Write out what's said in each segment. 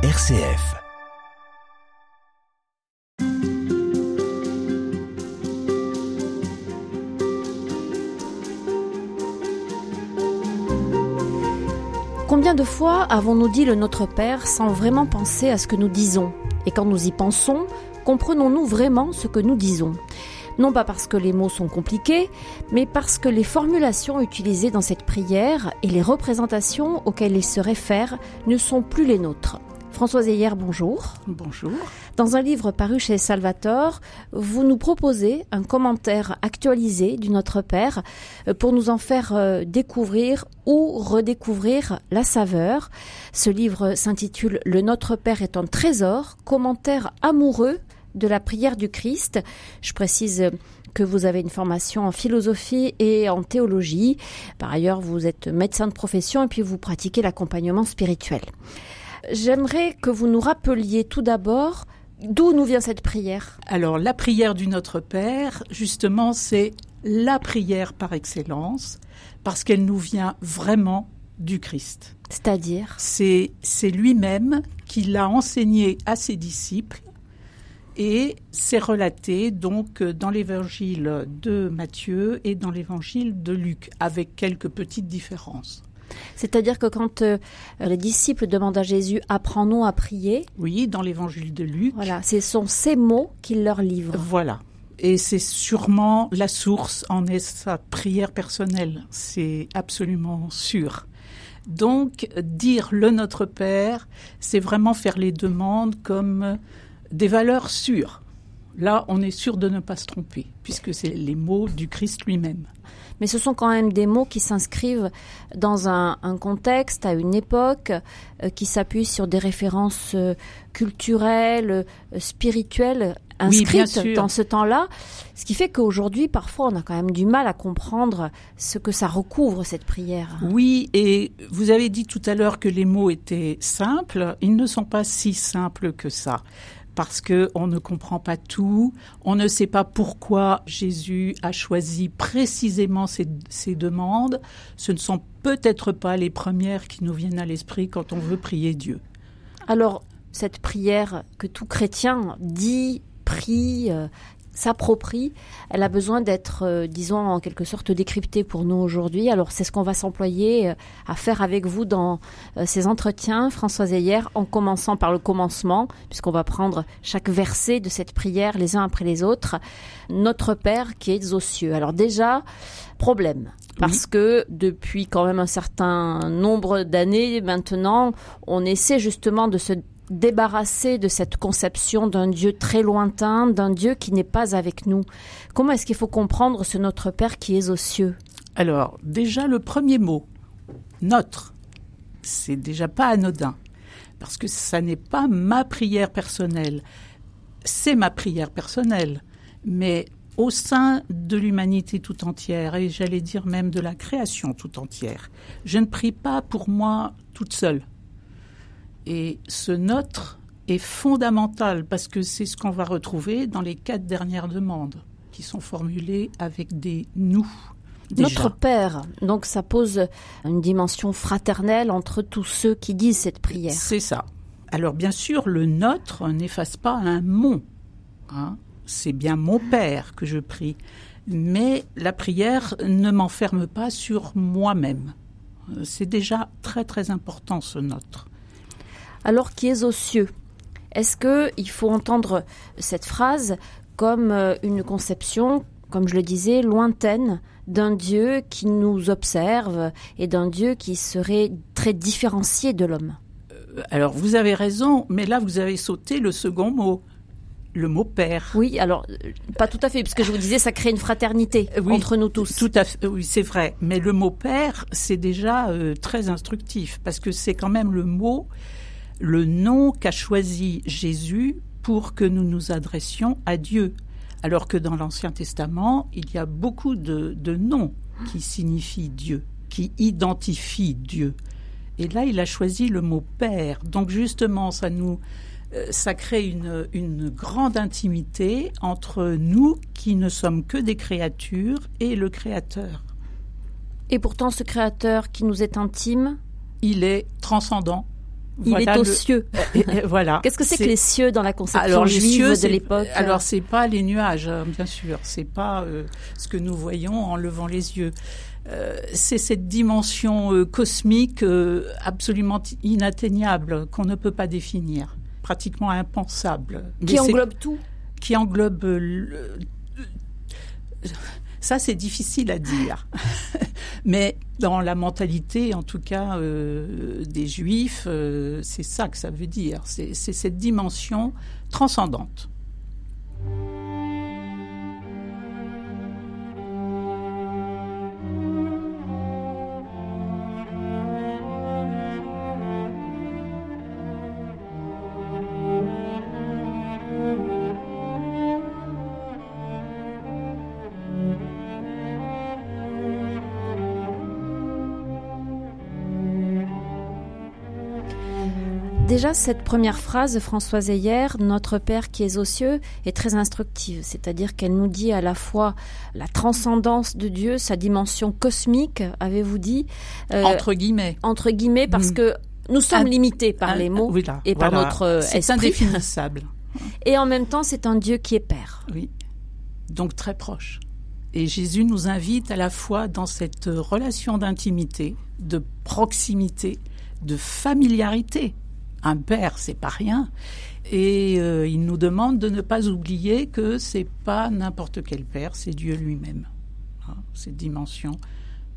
RCF. Combien de fois avons-nous dit le Notre Père sans vraiment penser à ce que nous disons? Et quand nous y pensons, comprenons-nous vraiment ce que nous disons? Non pas parce que les mots sont compliqués, mais parce que les formulations utilisées dans cette prière et les représentations auxquelles ils se réfèrent ne sont plus les nôtres. Françoise Ayer, bonjour. Bonjour. Dans un livre paru chez Salvatore, vous nous proposez un commentaire actualisé du Notre Père euh, pour nous en faire euh, découvrir ou redécouvrir la saveur. Ce livre s'intitule Le Notre Père est un trésor, commentaire amoureux de la prière du Christ. Je précise que vous avez une formation en philosophie et en théologie. Par ailleurs, vous êtes médecin de profession et puis vous pratiquez l'accompagnement spirituel. J'aimerais que vous nous rappeliez tout d'abord d'où nous vient cette prière. Alors la prière du Notre Père, justement, c'est la prière par excellence parce qu'elle nous vient vraiment du Christ. C'est-à-dire C'est lui-même qui l'a enseigné à ses disciples et c'est relaté donc dans l'évangile de Matthieu et dans l'évangile de Luc avec quelques petites différences. C'est-à-dire que quand euh, les disciples demandent à Jésus apprends-nous à prier. Oui, dans l'évangile de Luc. Voilà, ce sont ces mots qu'il leur livre. Voilà. Et c'est sûrement la source en est sa prière personnelle. C'est absolument sûr. Donc, dire le Notre Père, c'est vraiment faire les demandes comme des valeurs sûres. Là, on est sûr de ne pas se tromper, puisque c'est les mots du Christ lui-même. Mais ce sont quand même des mots qui s'inscrivent dans un, contexte, à une époque, euh, qui s'appuient sur des références euh, culturelles, euh, spirituelles inscrites dans ce temps-là, ce qui fait qu'aujourd'hui, parfois, on a quand même du mal à comprendre ce que ça recouvre, cette prière. Oui, et vous avez dit tout à l'heure que les mots étaient simples, ils ne sont pas si simples que ça parce que on ne comprend pas tout, on ne sait pas pourquoi Jésus a choisi précisément ces, ces demandes. Ce ne sont peut-être pas les premières qui nous viennent à l'esprit quand on veut prier Dieu. Alors, cette prière que tout chrétien dit, prie, euh, s'approprie, elle a besoin d'être, euh, disons, en quelque sorte décryptée pour nous aujourd'hui. Alors c'est ce qu'on va s'employer euh, à faire avec vous dans euh, ces entretiens, Françoise Ayer, en commençant par le commencement, puisqu'on va prendre chaque verset de cette prière les uns après les autres. Notre Père qui est aux cieux. Alors déjà, problème. Parce que depuis quand même un certain nombre d'années maintenant, on essaie justement de se débarrasser de cette conception d'un Dieu très lointain, d'un Dieu qui n'est pas avec nous. Comment est-ce qu'il faut comprendre ce Notre Père qui est aux cieux? Alors, déjà le premier mot, notre, c'est déjà pas anodin, parce que ça n'est pas ma prière personnelle, c'est ma prière personnelle, mais au sein de l'humanité tout entière, et j'allais dire même de la création tout entière. Je ne prie pas pour moi toute seule. Et ce notre est fondamental parce que c'est ce qu'on va retrouver dans les quatre dernières demandes qui sont formulées avec des nous. Notre Père, donc ça pose une dimension fraternelle entre tous ceux qui disent cette prière. C'est ça. Alors bien sûr, le notre n'efface pas un mon. Hein. C'est bien mon Père que je prie. Mais la prière ne m'enferme pas sur moi-même. C'est déjà très très important ce notre alors qui est aux cieux. Est-ce qu'il faut entendre cette phrase comme euh, une conception, comme je le disais, lointaine d'un Dieu qui nous observe et d'un Dieu qui serait très différencié de l'homme? Euh, Alors vous avez raison, mais là vous avez sauté le second mot le mot père. Oui, alors pas tout à fait, puisque je vous disais ça crée une fraternité entre nous tous. Tout à fait, oui, c'est vrai. Mais le mot père, c'est déjà euh, très instructif parce que c'est quand même le mot le nom qu'a choisi Jésus pour que nous nous adressions à Dieu. Alors que dans l'Ancien Testament, il y a beaucoup de, noms qui signifient Dieu, qui identifient Dieu. Et là, il a choisi le mot Père. Donc justement, ça nous, euh, ça crée une, une, grande intimité entre nous qui ne sommes que des créatures et le Créateur. Et pourtant, ce Créateur qui nous est intime, il est transcendant, Il est aux cieux. voilà. Qu'est-ce que c'est que les cieux dans la conception juive de l'époque Alors c'est pas les nuages, hein, bien sûr. C'est pas euh, ce que nous voyons en levant les yeux. Euh, c'est cette dimension euh, cosmique absolument inatteignable qu'on ne peut pas définir, pratiquement impensable. Qui englobe tout? Qui englobe ça, c'est difficile à dire. Mais dans la mentalité, en tout cas, euh, des juifs, euh, c'est ça que ça veut dire. C'est cette dimension transcendante. Déjà, cette première phrase de Françoise Ayer, Notre Père qui es aux cieux, est très instructive. C'est-à-dire qu'elle nous dit à la fois la transcendance de Dieu, sa dimension cosmique, avez-vous dit euh, Entre guillemets. Entre guillemets, parce mm. que nous sommes limités par les mots et par notre euh, esprit. C'est indéfinissable. Et en même temps, c'est un Dieu qui est Père. Oui, donc très proche. Et Jésus nous invite à la fois dans cette relation d'intimité, de proximité, de familiarité un père, c'est pas rien. Et euh, il nous demande de ne pas oublier que c'est pas n'importe quel père, c'est Dieu lui-même. Hein, cette dimension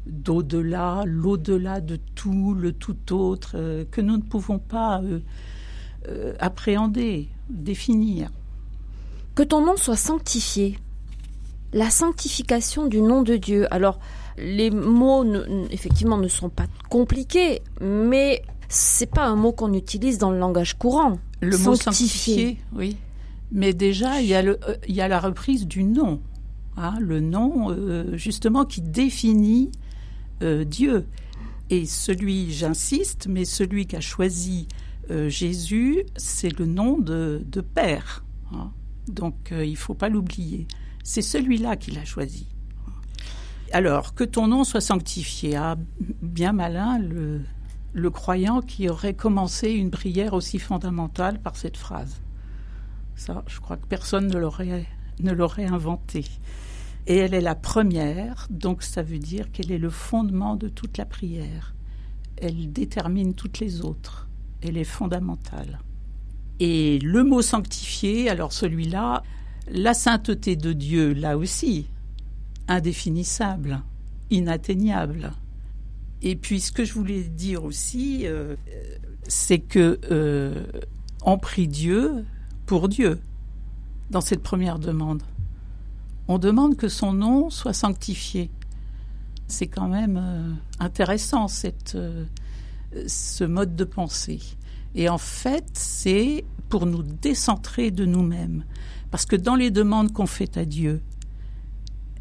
d'au-delà, l'au-delà de tout, le tout autre, euh, que nous ne pouvons pas euh, appréhender, définir. Que ton nom soit sanctifié. La sanctification du nom de Dieu. Alors, les mots, effectivement, ne sont pas compliqués, mais c'est pas un mot qu'on utilise dans le langage courant. Le mot sanctifié, oui. Mais déjà, il y a, le, euh, il y a la reprise du nom. Hein, le nom, euh, justement, qui définit euh, Dieu. Et celui, j'insiste, mais celui qu'a choisi Jésus, c'est le nom de, Père. Hein. Donc, il ne faut pas l'oublier. C'est celui-là qu'il a choisi. Alors, que ton nom soit sanctifié. Ah, bien malin, le, le croyant qui aurait commencé une prière aussi fondamentale par cette phrase. Ça, je crois que personne ne l'aurait, inventée. Et elle est la première, donc ça veut dire qu'elle est le fondement de toute la prière. Elle détermine toutes les autres. Elle est fondamentale. Et le mot sanctifié, alors celui-là, la sainteté de Dieu, là aussi, indéfinissable, inatteignable. Et puis ce que je voulais dire aussi, euh, c'est que euh, on prie Dieu pour Dieu dans cette première demande. On demande que son nom soit sanctifié. C'est quand même euh, intéressant cette, ce mode de pensée. Et en fait, c'est pour nous décentrer de nous-mêmes. Parce que dans les demandes qu'on fait à Dieu,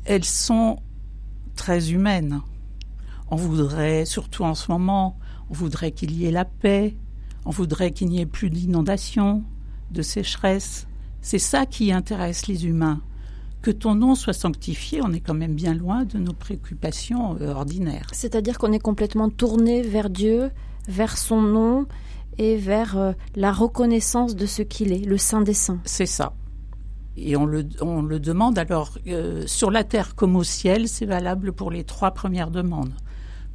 elles sont très humaines. On voudrait, surtout en ce moment, on voudrait qu'il y ait la paix, on voudrait qu'il n'y ait plus d'inondations, de sécheresse. C'est ça qui intéresse les humains. Que ton nom soit sanctifié, on est quand même bien loin de nos préoccupations euh, ordinaires. C'est-à-dire qu'on est complètement tourné vers Dieu, vers son nom et vers euh, la reconnaissance de ce qu'il est, le Saint des Saints. C'est ça. Et on le, on le demande alors, euh, sur la terre comme au ciel, c'est valable pour les trois premières demandes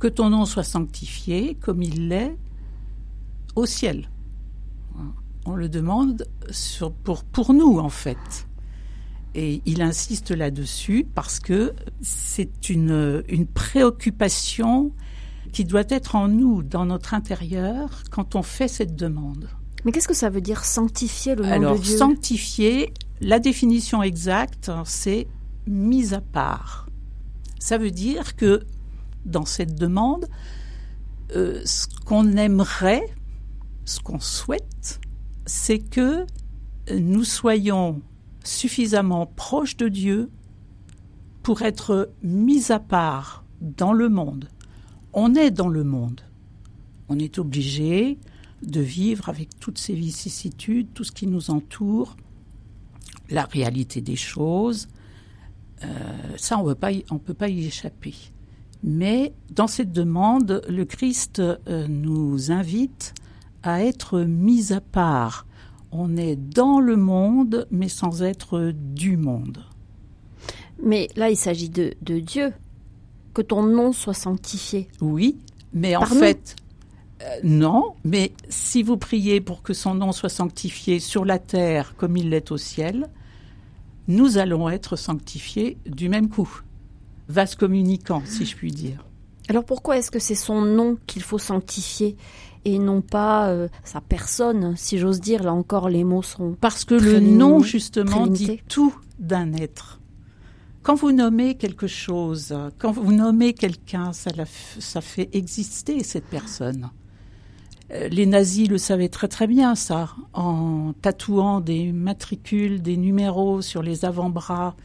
que ton nom soit sanctifié comme il l'est au ciel. On le demande pour, pour nous, en fait. Et il insiste là-dessus parce que c'est une, une préoccupation qui doit être en nous, dans notre intérieur, quand on fait cette demande. Mais qu'est-ce que ça veut dire sanctifier le nom Alors, de Dieu? sanctifier, la définition exacte, c'est mise à part. Ça veut dire que dans cette demande, euh, ce qu'on aimerait, ce qu'on souhaite, c'est que nous soyons suffisamment proches de Dieu pour être mis à part dans le monde. On est dans le monde. On est obligé de vivre avec toutes ces vicissitudes, tout ce qui nous entoure, la réalité des choses. Euh, ça, on ne peut pas y échapper. Mais dans cette demande, le Christ euh, nous invite à être mis à part. On est dans le monde, mais sans être du monde. Mais là, il s'agit de, de Dieu. Que ton nom soit sanctifié. Oui, mais en nous. fait, euh, non. Mais si vous priez pour que son nom soit sanctifié sur la terre comme il l'est au ciel, nous allons être sanctifiés du même coup. Vase communicant, si je puis dire. Alors pourquoi est-ce que c'est son nom qu'il faut sanctifier et non pas euh, sa personne, si j'ose dire Là encore, les mots sont... Parce que le nom, justement, dit tout d'un être. Quand vous nommez quelque chose, quand vous nommez quelqu'un, ça, la ça fait exister cette personne. Euh, Les nazis le savaient très très bien, ça, en tatouant des matricules, des numéros sur les avant-bras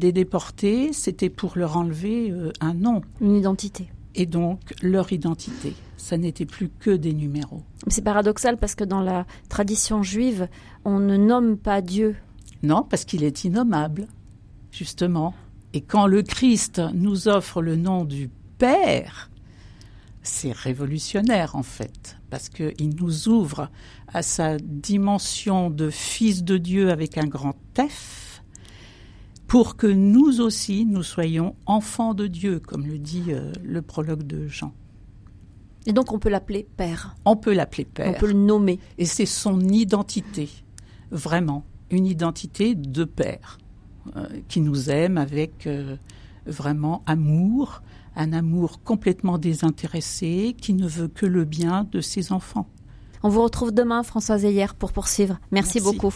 des déportés, c'était pour leur enlever euh, un nom Une identité. et donc leur identité. Ça n'était plus que des numéros. C'est paradoxal parce que dans la tradition juive, on ne nomme pas Dieu. Non, parce qu'il est innommable, justement. Et quand le Christ nous offre le nom du Père, c'est révolutionnaire en fait, parce qu'il nous ouvre à sa dimension de Fils de Dieu avec un grand F, pour que nous aussi, nous soyons enfants de Dieu, comme le dit euh, le prologue de Jean. Et donc on peut l'appeler Père. On peut l'appeler Père. On peut le nommer. Et c'est son identité, vraiment, une identité de père, euh, qui nous aime avec euh, vraiment amour, un amour complètement désintéressé, qui ne veut que le bien de ses enfants. On vous retrouve demain, Françoise Heyer, pour poursuivre. Merci. Merci. beaucoup.